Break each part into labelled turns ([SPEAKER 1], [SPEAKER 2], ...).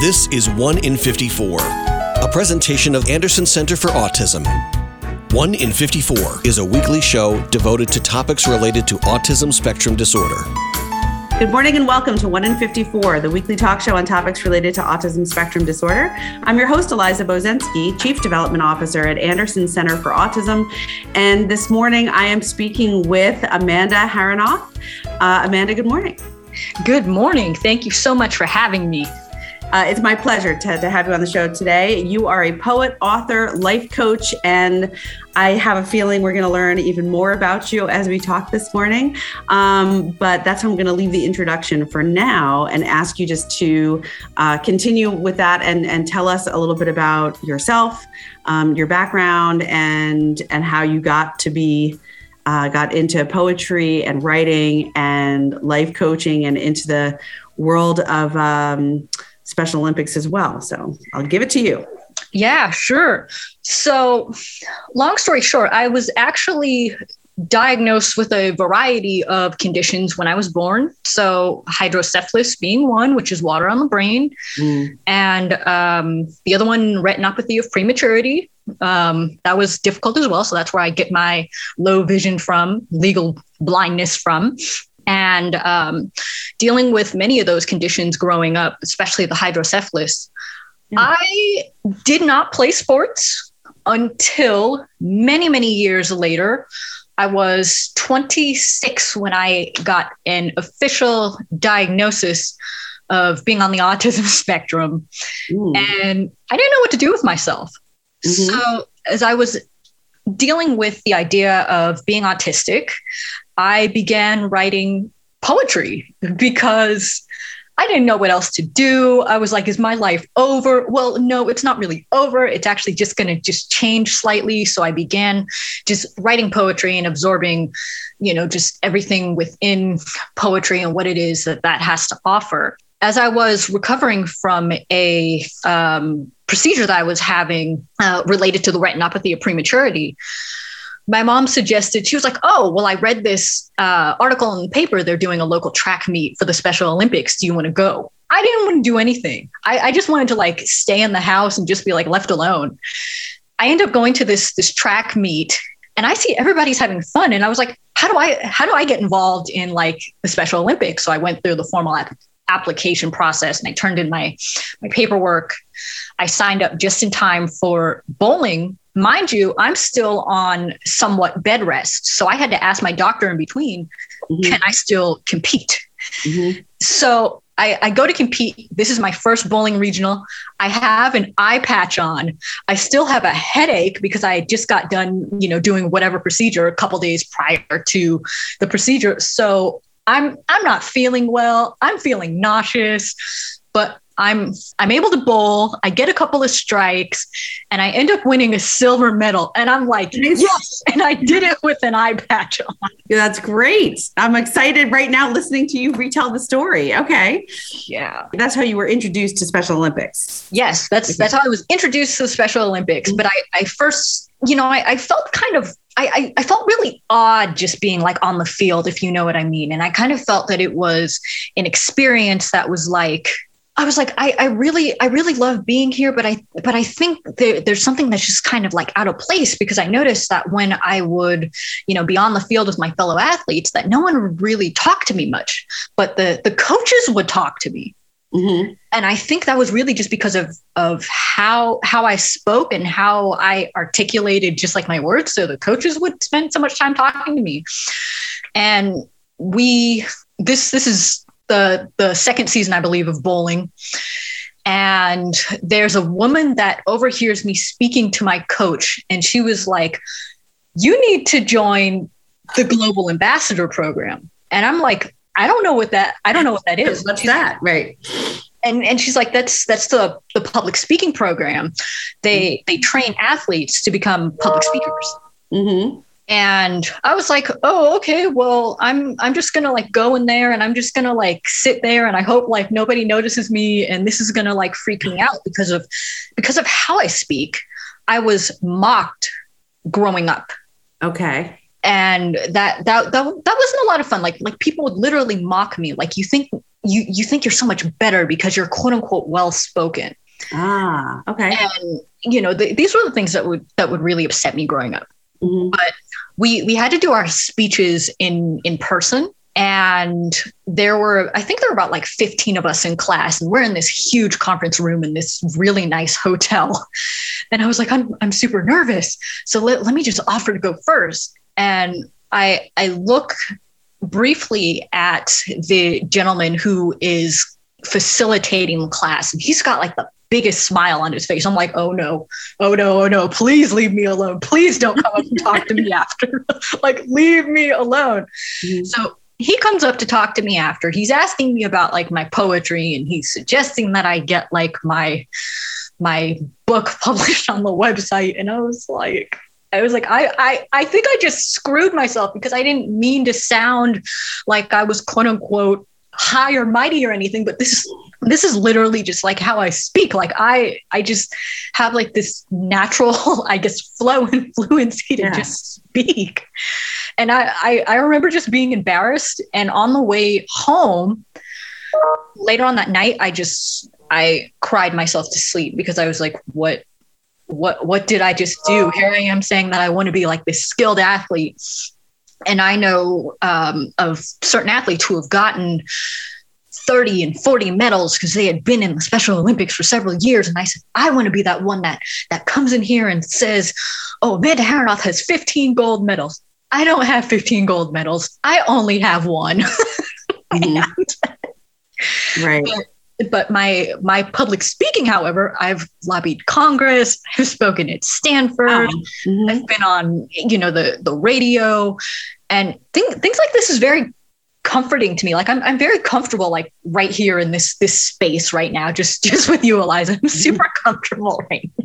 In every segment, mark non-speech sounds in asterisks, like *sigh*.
[SPEAKER 1] This is 1 in 54, a presentation of Anderson Center for Autism. 1 in 54 is a weekly show devoted to topics related to autism spectrum disorder.
[SPEAKER 2] Good morning and welcome to 1 in 54, the weekly talk show on topics related to autism spectrum disorder. I'm your host, Eliza Bozensky, Chief Development Officer at Anderson Center for Autism. And this morning I am speaking with Amanda Harrinauth. Uh, Amanda, good morning.
[SPEAKER 3] Good morning. Thank you so much for having me.
[SPEAKER 2] Uh, it's my pleasure to, to have you on the show today. You are a poet, author, life coach, and I have a feeling we're going to learn even more about you as we talk this morning. Um, but that's how I'm going to leave the introduction for now and ask you just to uh, continue with that and, and tell us a little bit about yourself, um, your background, and and how you got to be. Uh, got into poetry and writing and life coaching and into the world of um, Special Olympics as well. So I'll give it to you.
[SPEAKER 3] Yeah, sure. So, long story short, I was actually diagnosed with a variety of conditions when I was born. So, hydrocephalus being one, which is water on the brain, mm. and um, the other one, retinopathy of prematurity. Um, that was difficult as well. So, that's where I get my low vision from, legal blindness from and um, dealing with many of those conditions growing up, especially the hydrocephalus. Yeah. I did not play sports until many, many years later. I was 26 when I got an official diagnosis of being on the autism *laughs* spectrum. Ooh. And I didn't know what to do with myself. Mm-hmm. So, as I was dealing with the idea of being autistic, I began writing poetry because I didn't know what else to do. I was like, is my life over? Well, no, it's not really over. It's actually just going to just change slightly. So I began just writing poetry and absorbing, you know, just everything within poetry and what it is that that has to offer. As I was recovering from a um, procedure that I was having uh, related to the retinopathy of prematurity, my mom suggested she was like oh well i read this uh, article in the paper. They're doing a local track meet for the special olympics. Do you want to go? I didn't want to do anything. I, I just wanted to like stay in the house and just be like left alone. I end up going to this this track meet and i see everybody's having fun and i was like how do i how do i get involved in like the special olympics? So i went through the formal ap- application process and i turned in my my paperwork. I signed up just in time for bowling mind you, I'm still on somewhat bed rest. So I had to ask my doctor in between, mm-hmm. can I still compete? Mm-hmm. So I, I, go to compete. This is my first bowling regional. I have an eye patch on. I still have a headache because I just got done, you know, doing whatever procedure a couple days prior to the procedure. So I'm I'm not feeling well. I'm feeling nauseous, but I'm I'm able to bowl. I get a couple of strikes, and I end up winning a silver medal. And I'm like, yes! And I did it with an eye patch on.
[SPEAKER 2] Yeah, that's great. I'm excited right now listening to you retell the story. Okay.
[SPEAKER 3] Yeah.
[SPEAKER 2] That's how you were introduced to Special Olympics.
[SPEAKER 3] Yes, that's that's how I was introduced to the Special Olympics. But I I first, you know, I, I felt kind of I, I, felt really odd just being like on the field, if you know what I mean. And I kind of felt that it was an experience that was like I was like, I, I really, I really love being here, but I, but I think there, there's something that's just kind of like out of place because I noticed that when I would, you know, be on the field with my fellow athletes, that no one would really talk to me much, but the the coaches would talk to me, mm-hmm. and I think that was really just because of of how how I spoke and how I articulated just like my words. So the coaches would spend so much time talking to me, and we this this is the the second season, I believe, of bowling. And there's a woman that overhears me speaking to my coach, and she was like, You need to join the Global Ambassador Program. And I'm like, I don't know what that I don't know what that is. *laughs*
[SPEAKER 2] What's that? Right.
[SPEAKER 3] And and she's like, that's that's the the public speaking program. They they train athletes to become public speakers. Mm-hmm and i was like oh okay well i'm i'm just gonna like go in there and i'm just gonna like sit there and i hope like nobody notices me and this is gonna like freak me out because of because of how i speak i was mocked growing up
[SPEAKER 2] okay
[SPEAKER 3] and that that that, that wasn't a lot of fun like like people would literally mock me like you think you you think you're so much better because you're quote unquote well spoken.
[SPEAKER 2] Ah, okay.
[SPEAKER 3] And you know, the, these were the things that would that would really upset me growing up. Mm-hmm. But we we had to do our speeches in in person. And there were i think there were about like 15 of us in class and we're in this huge conference room in this really nice hotel. *laughs* And i was like i'm, I'm super nervous. So let, let me just offer to go first. And i i look briefly at the gentleman who is facilitating class and he's got like the biggest smile on his face. I'm like, oh no, oh no, oh no, please leave me alone. Please don't come up and talk to me *laughs* after. *laughs* like, leave me alone. Mm-hmm. So he comes up to talk to me after. He's asking me about like my poetry and he's suggesting that I get like my my book *laughs* published on the website. And I was like, I was like, I, I, I think I just screwed myself because I didn't mean to sound like I was quote unquote high or mighty or anything, but this is this is literally just like how I speak. Like I I just have like this natural, *laughs* I guess, flow and *laughs* fluency to yeah. just speak. And I, I I remember just being embarrassed. And on the way home, later on that night, I just I cried myself to sleep because I was like, what what what did I just do? Here I am saying that I want to be like this skilled athlete and I know um, of certain athletes who have gotten 30 and 40 medals because they had been in the Special Olympics for several years. And I said, I want to be that one that that comes in here and says, Oh, Amanda Harrinauth has 15 gold medals. I don't have 15 gold medals. I only have one. *laughs*
[SPEAKER 2] mm-hmm. right.
[SPEAKER 3] But but my my public speaking however i've lobbied congress i've spoken at stanford oh, mm-hmm. i've been on you know the the radio and th- things like this is very comforting to me like I'm, I'm very comfortable like right here in this this space right now just *laughs* just with you eliza i'm mm-hmm. super comfortable right now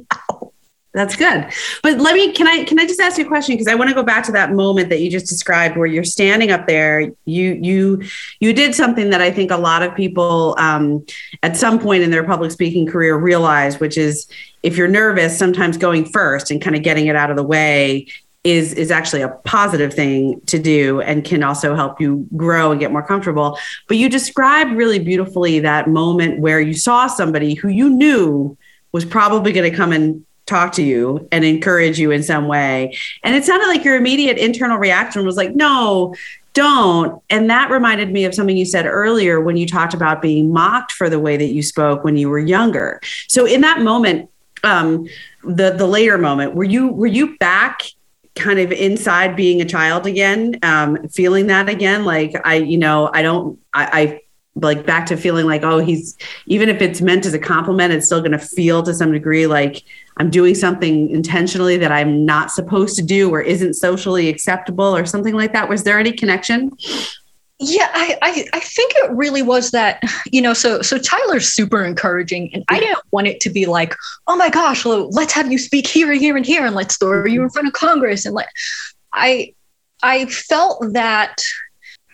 [SPEAKER 2] that's good. But let me can I can I just ask you a question because I want to go back to that moment that you just described where you're standing up there. You you you did something that I think a lot of people um, at some point in their public speaking career realize, which is if you're nervous, sometimes going first and kind of getting it out of the way is is actually a positive thing to do and can also help you grow and get more comfortable. But you described really beautifully that moment where you saw somebody who you knew was probably going to come and talk to you and encourage you in some way. And it sounded like your immediate internal reaction was like, no, don't. And that reminded me of something you said earlier when you talked about being mocked for the way that you spoke when you were younger. So in that moment, um, the the later moment, were you were you back kind of inside being a child again, um, feeling that again? Like I, you know, I don't I, I like back to feeling like, oh, he's even if it's meant as a compliment, it's still gonna feel to some degree like I'm doing something intentionally that I'm not supposed to do or isn't socially acceptable or something like that. Was there any connection?
[SPEAKER 3] Yeah, I, I, I think it really was that, you know, so so Tyler's super encouraging. And I didn't want it to be like, oh my gosh, well, let's have you speak here and here and here and let's throw you in mm-hmm. front of Congress. And let I I felt that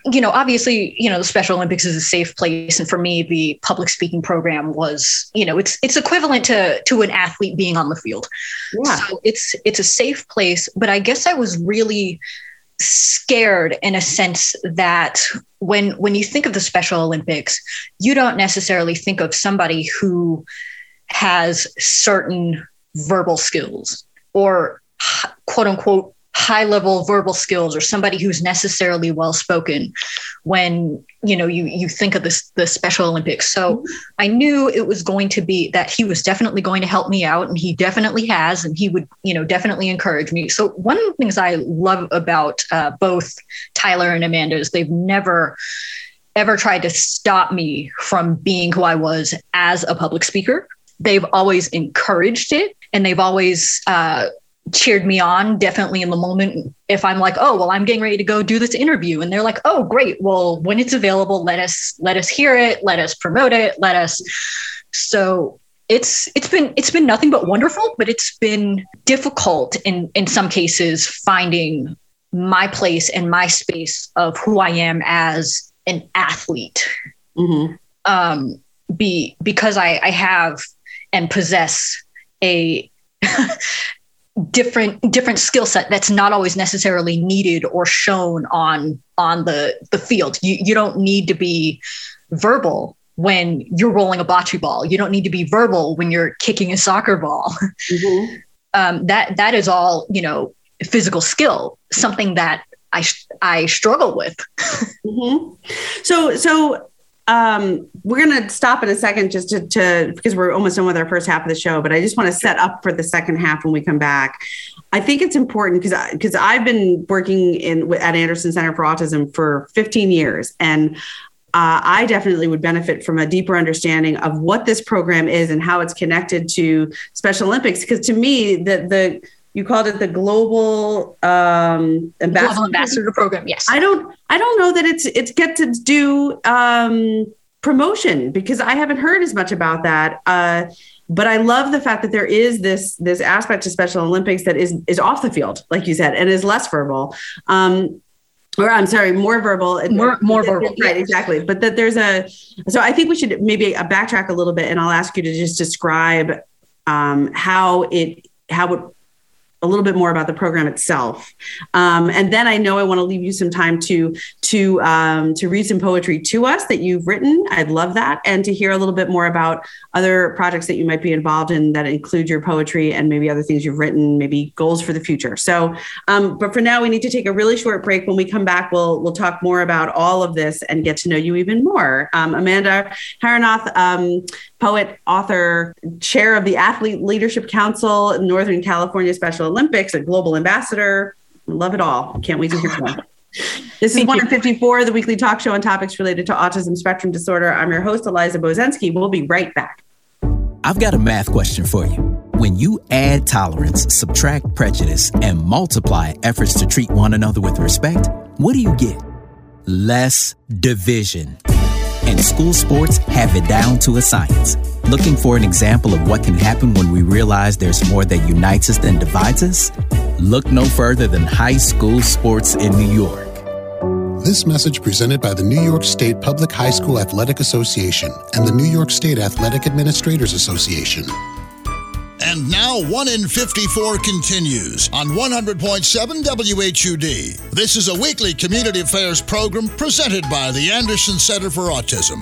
[SPEAKER 3] you know, obviously, you know, the Special Olympics is a safe place, and for me, the public speaking program was, you know, it's it's equivalent to to an athlete being on the field. Yeah. So it's it's a safe place, but I guess I was really scared in a sense that when when you think of the Special Olympics, you don't necessarily think of somebody who has certain verbal skills or quote unquote high level verbal skills or somebody who's necessarily well spoken when you know you you think of this the special olympics. So mm-hmm. i knew it was going to be that he was definitely going to help me out and he definitely has and he would you know definitely encourage me. So one of the things i love about uh, both tyler and amanda is they've never ever tried to stop me from being who i was as a public speaker. They've always encouraged it and they've always uh, cheered me on definitely in the moment if i'm like oh well i'm getting ready to go do this interview. And they're like oh great. Well when it's available let us let us hear it let us promote it let us. So it's it's been it's been nothing but wonderful but it's been difficult in in some cases finding my place and my space of who i am as an athlete. Mm-hmm. um be because i i have and possess a *laughs* different different skill set that's not always necessarily needed or shown on on the the field you you don't need to be verbal when you're rolling a bocce ball. You don't need to be verbal when you're kicking a soccer ball. Mm-hmm. *laughs* um, that that is all you know physical skill, something that I I struggle with. *laughs*
[SPEAKER 2] mm-hmm. So so um, we're going to stop in a second just to, to, because we're almost done with our first half of the show, but I just want to set up for the second half when we come back. I think it's important because because I've been working in at Anderson Center for Autism for 15 years, and uh, I definitely would benefit from a deeper understanding of what this program is and how it's connected to Special Olympics. Because to me, the the you called it the global um,
[SPEAKER 3] ambassador, global ambassador program. Yes,
[SPEAKER 2] I don't I don't know that it's it's get to do um, promotion because I haven't heard as much about that. Uh, but I love the fact that there is this this aspect to Special Olympics that is is off the field, like you said, and is less verbal. Um, or I'm sorry, more verbal.
[SPEAKER 3] More, more verbal.
[SPEAKER 2] Right, exactly. But that there's a, so I think we should maybe backtrack a little bit and I'll ask you to just describe um, how it, how it a little bit more about the program itself. Um, and then I know I want to leave you some time to to um, to read some poetry to us that you've written. I'd love that, and to hear a little bit more about other projects that you might be involved in that include your poetry and maybe other things you've written, maybe goals for the future. So, um, but for now, we need to take a really short break. When we come back, we'll we'll talk more about all of this and get to know you even more. Um, Amanda Harrinauth um, poet, author, chair of the Athlete Leadership Council, Northern California Special Olympics, a global ambassador. Love it all. Can't wait to hear from you. This is 154, the weekly talk show on topics related to autism spectrum disorder. I'm your host, Eliza Bozensky. We'll be right back.
[SPEAKER 4] I've got a math question for you. When you add tolerance, subtract prejudice, and multiply efforts to treat one another with respect, what do you get? Less division and school sports have it down to a science. Looking for an example of what can happen when we realize there's more that unites us than divides us? Look no further than high school sports in New York.
[SPEAKER 5] This message presented by the New York State Public High School Athletic Association and the New York State Athletic Administrators Association.
[SPEAKER 6] And now 1 in 54 continues on 100.7 WHUD. This is a weekly community affairs program presented by the Anderson Center for Autism.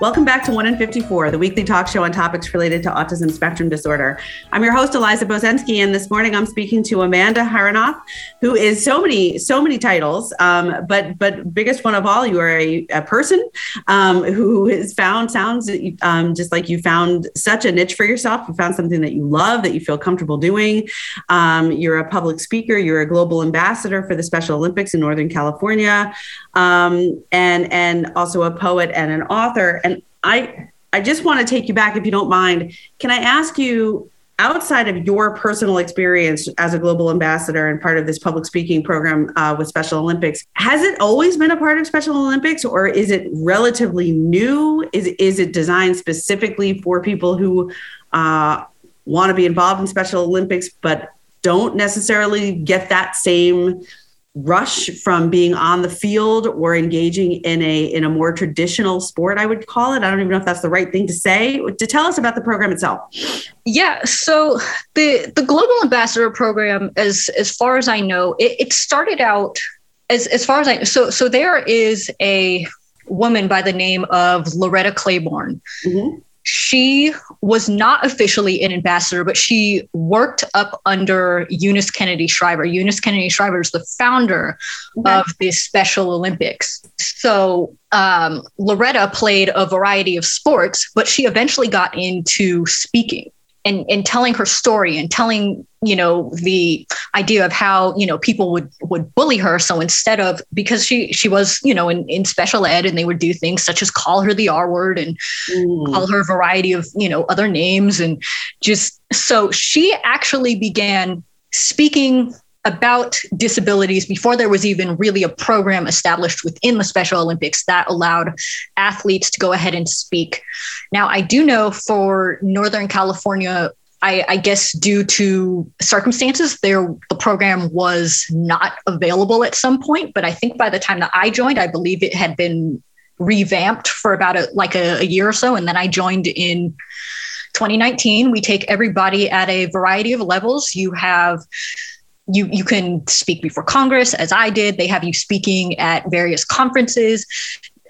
[SPEAKER 2] Welcome back to 1 in 54, the weekly talk show on topics related to autism spectrum disorder. I'm your host, Eliza Bozensky, and this morning I'm speaking to Amanda Harrinauth, who is so many, so many titles, um, but but biggest one of all, you are a, a person um, who has found sounds um, just like you found such a niche for yourself. You found something that you love, that you feel comfortable doing. Um, you're a public speaker. You're a global ambassador for the Special Olympics in Northern California, um, and and also a poet and an author. And I I just want to take you back, if you don't mind. Can I ask you, outside of your personal experience as a global ambassador and part of this public speaking program uh, with Special Olympics, has it always been a part of Special Olympics, or is it relatively new? Is is it designed specifically for people who uh, want to be involved in Special Olympics but don't necessarily get that same rush from being on the field or engaging in a in a more traditional sport i would call it. I don't even know if that's the right thing to say. To tell us about the program itself.
[SPEAKER 3] Yeah so the the global ambassador program as as far as i know it, it started out as as far as i so so there is a woman by the name of loretta claiborne. Mm-hmm she was not officially an ambassador, but she worked up under Eunice Kennedy Shriver. Eunice Kennedy Shriver is the founder okay. of the Special Olympics. So um, Loretta played a variety of sports, but she eventually got into speaking and and telling her story and telling you know the idea of how you know people would would bully her so instead of because she she was you know in, in special ed and they would do things such as call her the r word and mm. call her a variety of you know other names and just so she actually began speaking about disabilities before there was even really a program established within the Special Olympics that allowed athletes to go ahead and speak. Now, I do know for Northern California, I, I, guess due to circumstances, there the program was not available at some point. But I think by the time that I joined, I believe it had been revamped for about a, like a, a year or so, and then I joined in 2019. We take everybody at a variety of levels. You have you you can speak before Congress, as I did. They have you speaking at various conferences.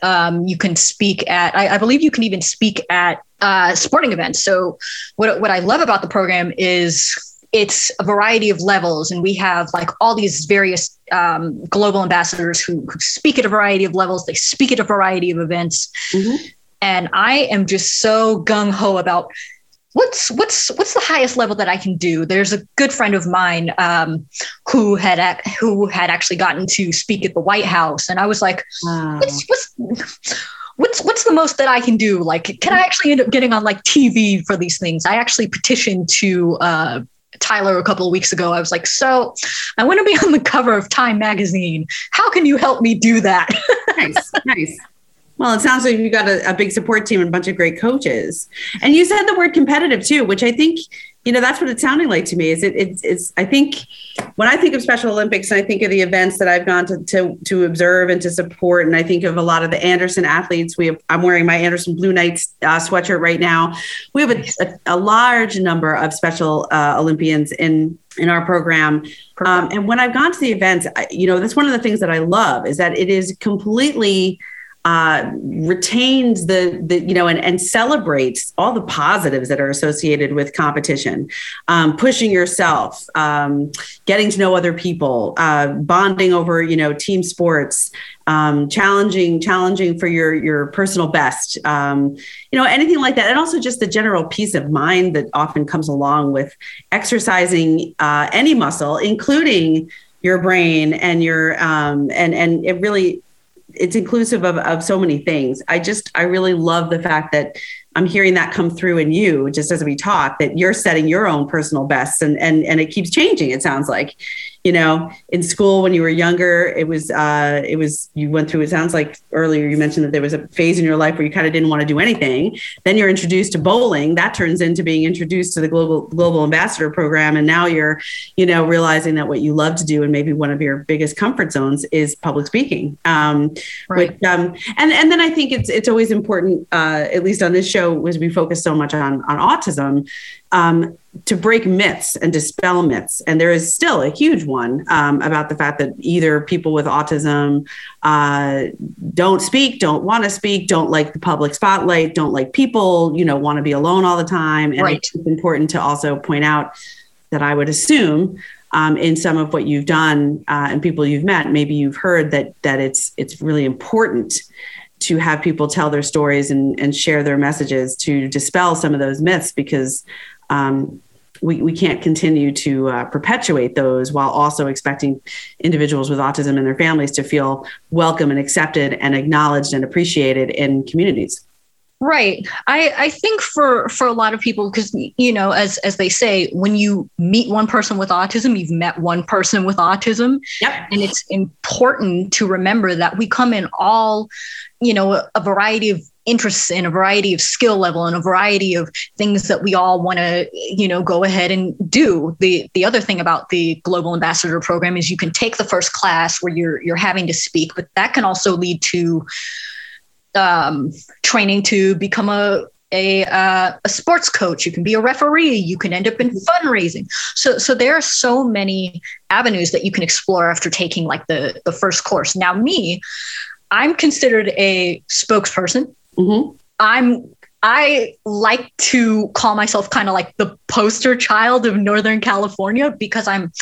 [SPEAKER 3] Um, you can speak at, I, I, believe you can even speak at uh, sporting events. So, what, what I love about the program is it's a variety of levels, and we have like all these various um, global ambassadors who, who, speak at a variety of levels. They speak at a variety of events, mm-hmm. and I am just so gung ho about what's what's what's the highest level that I can do. There's a good friend of mine um, who had who had actually gotten to speak at the White House, and I was like, wow. what's, what's what's what's the most that I can do? Like, can I actually end up getting on like TV for these things? I actually petitioned to uh, Tyler a couple of weeks ago. I was like, so I want to be on the cover of Time magazine. How can you help me do that? *laughs*
[SPEAKER 2] nice, nice. Well, it sounds like you've got a, a, big support team and a bunch of great coaches. And you said the word competitive too, which I think you know that's what it's sounding like to me is it, it's, it's i think when i think of special olympics and i think of the events that i've gone to, to to observe and to support and i think of a lot of the anderson athletes we have i'm wearing my anderson blue knights uh, sweatshirt right now. We have a, a, a large number of special uh, olympians in in our program. Um, and when i've gone to the events I, you know that's one of the things that i love is that it is completely uh, retains the the you know and, and celebrates all the positives that are associated with competition, um, pushing yourself, um, getting to know other people, uh, bonding over you know team sports, um, challenging challenging for your your personal best, um, you know anything like that, and also just the general peace of mind that often comes along with exercising uh, any muscle, including your brain and your um, and and it really it's inclusive of, of so many things. I just, I really love the fact that I'm hearing that come through in you just as we talk that you're setting your own personal bests and and and it keeps changing it sounds like you know in school when you were younger it was uh it was you went through it sounds like earlier you mentioned that there was a phase in your life where you kind of didn't want to do anything. Then you're introduced to bowling. That turns into being introduced to the global global ambassador program. And now you're you know realizing that what you love to do and maybe one of your biggest comfort zones is public speaking. Um right. which um and and then i think it's it's always important uh at least on this show was we focus so much on on autism um, to break myths and dispel myths. And there is still a huge one um, about the fact that either people with autism uh, don't speak, don't want to speak, don't like the public spotlight, don't like people, you know, want to be alone all the time. And right. it's important to also point out that I would assume um, in some of what you've done uh, and people you've met, maybe you've heard that that it's it's really important to have people tell their stories and, and share their messages to dispel some of those myths because um, we, we can't continue to uh, perpetuate those while also expecting individuals with autism and their families to feel welcome and accepted and acknowledged and appreciated in communities.
[SPEAKER 3] Right. I, I think for for a lot of people, because you know, as as they say, when you meet one person with autism, you've met one person with autism.
[SPEAKER 2] Yep.
[SPEAKER 3] And it's important to remember that we come in all, you know, a, a variety of interests in a variety of skill level and a variety of things that we all want to you know go ahead and do. The the other thing about the global ambassador program is you can take the first class where you're you're having to speak but that can also lead to um, training to become a a, uh, a sports coach. You can be a referee. You can end up in fundraising. So so there are so many avenues that you can explore after taking like the the first course. Now me i'm considered a spokesperson Mm-hmm. I'm I like to call myself kind of like the poster child of Northern California because I'm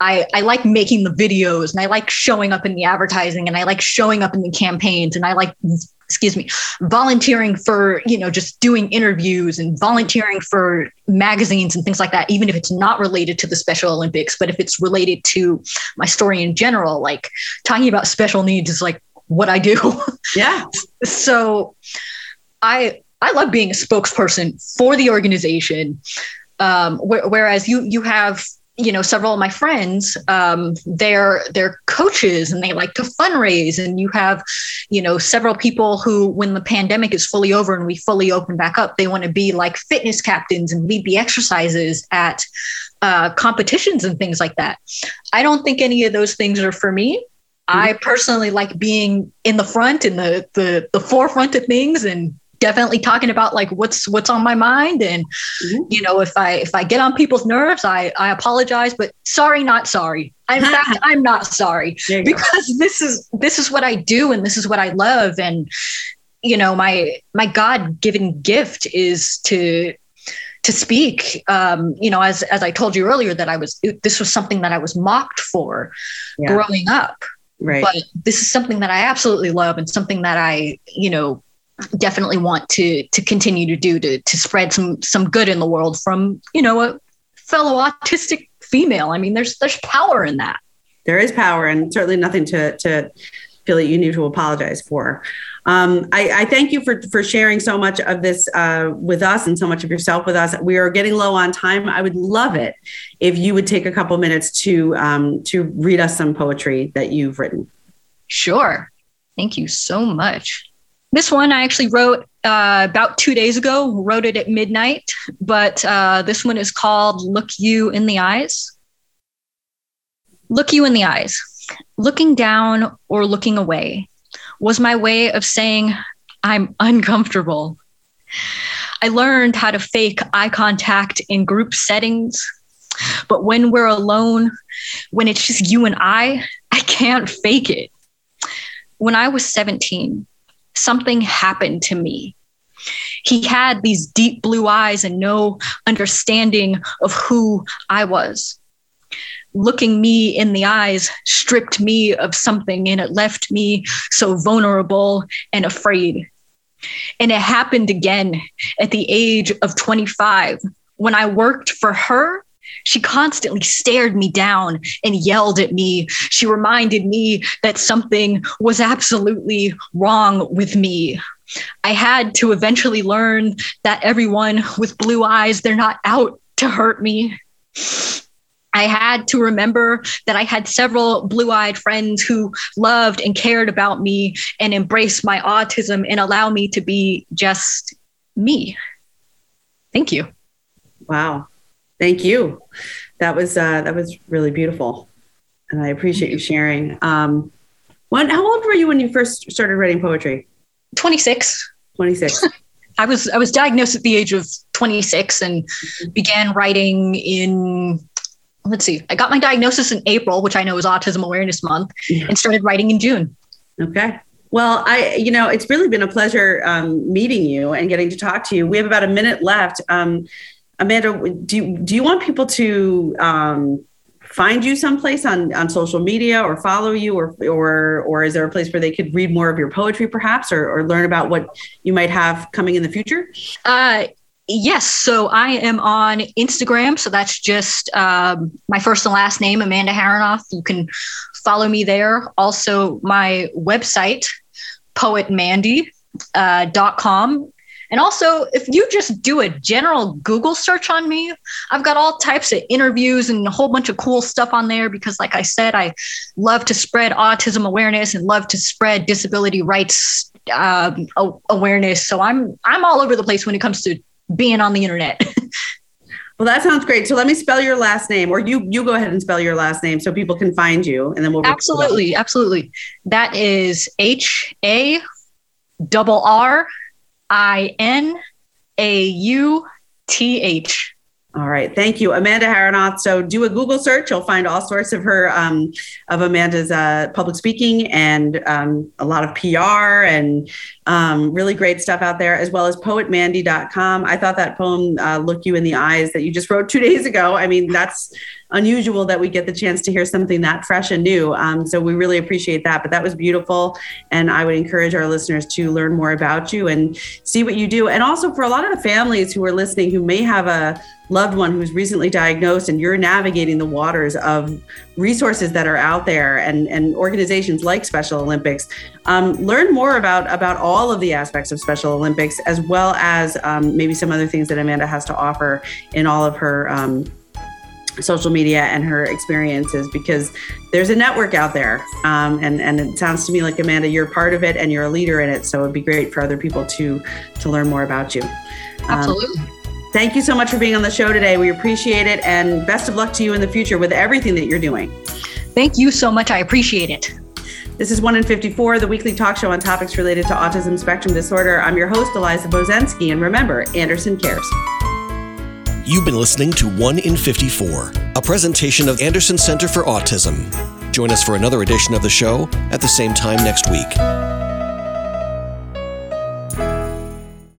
[SPEAKER 3] I, I like making the videos and I like showing up in the advertising and I like showing up in the campaigns and I like excuse me volunteering for you know just doing interviews and volunteering for magazines and things like that even if it's not related to the special olympics but if it's related to my story in general like talking about special needs is like what I do. *laughs*
[SPEAKER 2] Yeah.
[SPEAKER 3] so I I love being a spokesperson for the organization. Um, wh- whereas you you have you know several of my friends um, they're they're coaches and they like to fundraise and you have you know several people who when the pandemic is fully over and we fully open back up they want to be like fitness captains and lead the exercises at uh, competitions and things like that i don't think any of those things are for me I personally like being in the front, and the the the forefront of things, and definitely talking about like what's what's on my mind and mm-hmm. you know if i if i get on people's nerves i i apologize but sorry not sorry in *laughs* fact i'm not sorry because go. this is this is what i do and this is what i love and you know my my god given gift is to to speak um, you know as as i told you earlier that i was this was something that i was mocked for yeah. growing up
[SPEAKER 2] right
[SPEAKER 3] but this is something that i absolutely love and something that i you know definitely want to to continue to do to to spread some some good in the world from you know a fellow autistic female. I mean, there's there's power in that.
[SPEAKER 2] There is power, and certainly nothing to to feel that you need to apologize for. Um, I, I, thank you for for sharing so much of this uh, with us and so much of yourself with us. We are getting low on time. I would love it if you would take a couple minutes to um, to read us some poetry that you've written.
[SPEAKER 3] Sure. Thank you so much. This one I actually wrote uh, about two days ago, wrote it at midnight, but uh, this one is called Look You in the Eyes. Look you in the eyes. Looking down or looking away was my way of saying, I'm uncomfortable. I learned how to fake eye contact in group settings. But when we're alone, when it's just you and I, I can't fake it. When I was 17, something happened to me. He had these deep blue eyes and no understanding of who I was. Looking me in the eyes stripped me of something and it left me so vulnerable and afraid. And it happened again at the age of 25 when I worked for her she constantly stared me down and yelled at me. She reminded me that something was absolutely wrong with me. I had to eventually learn that everyone with blue eyes, they're not out to hurt me. I had to remember that I had several blue eyed friends who loved and cared about me and embraced my autism and allow me to be just me. Thank you.
[SPEAKER 2] Wow. Thank you. That was uh, that was really beautiful, and I appreciate you sharing. Um, when how old were you when you first started writing poetry?
[SPEAKER 3] Twenty six.
[SPEAKER 2] Twenty six. *laughs* *laughs*
[SPEAKER 3] I was I was diagnosed at the age of 26 and mm-hmm. began writing in let's see I got my diagnosis in April which I know is autism awareness month yeah. and started writing in June.
[SPEAKER 2] Okay. Well, I you know it's really been a pleasure um, meeting you and getting to talk to you. We have about a minute left. Um, Amanda, do you, do you want people to um, find you someplace on, on social media or follow you or, or, or is there a place where they could read more of your poetry perhaps or, or learn about what you might have coming in the future?
[SPEAKER 3] Uh, yes. So I am on Instagram. So that's just um, my first and last name, Amanda Harrinauth. You can follow me there. Also my website, poetmandy.com. Uh, and also, if you just do a general Google search on me, I've got all types of interviews and a whole bunch of cool stuff on there because, like I said, I love to spread autism awareness and love to spread disability rights um, awareness. So I'm I'm all over the place when it comes to being on the internet. *laughs*
[SPEAKER 2] Well, that sounds great. So let me spell your last name, or you you go ahead and spell your last name so people can find you, and then we'll
[SPEAKER 3] absolutely, absolutely. That is H A double R I N A U T H.
[SPEAKER 2] All right, thank you, Amanda Harrinauth. So do a Google search; you'll find all sorts of her um, of Amanda's uh, public speaking and um, a lot of PR and um, really great stuff out there, as well as poetmandy.com. I thought that poem uh, "Look You in the Eyes" that you just wrote two days ago. I mean, that's unusual that we get the chance to hear something that fresh and new. Um, so we really appreciate that. But that was beautiful. And I would encourage our listeners to learn more about you and see what you do. And also for a lot of the families who are listening who may have a loved one who's recently diagnosed and you're navigating the waters of resources that are out there and, and organizations like Special Olympics, um, learn more about, about all of the aspects of Special Olympics, as well as um, maybe some other things that Amanda has to offer in all of her um, social media and her experiences because there's a network out there. Um, and and it sounds to me like amanda you're part of it and you're a leader in it. So it'd be great for other people to to learn more about you.
[SPEAKER 3] Um, absolutely. um,
[SPEAKER 2] thank you so much for being on the show today. We appreciate it. And best of luck to you in the future with everything that you're doing.
[SPEAKER 3] Thank you so much. I appreciate it.
[SPEAKER 2] This is 1 in 54, the weekly talk show on topics related to autism spectrum disorder. I'm your host, Eliza Bozensky, and remember, Anderson cares.
[SPEAKER 1] You've been listening to 1 in 54, a presentation of Anderson Center for Autism. Join us for another edition of the show at the same time next week.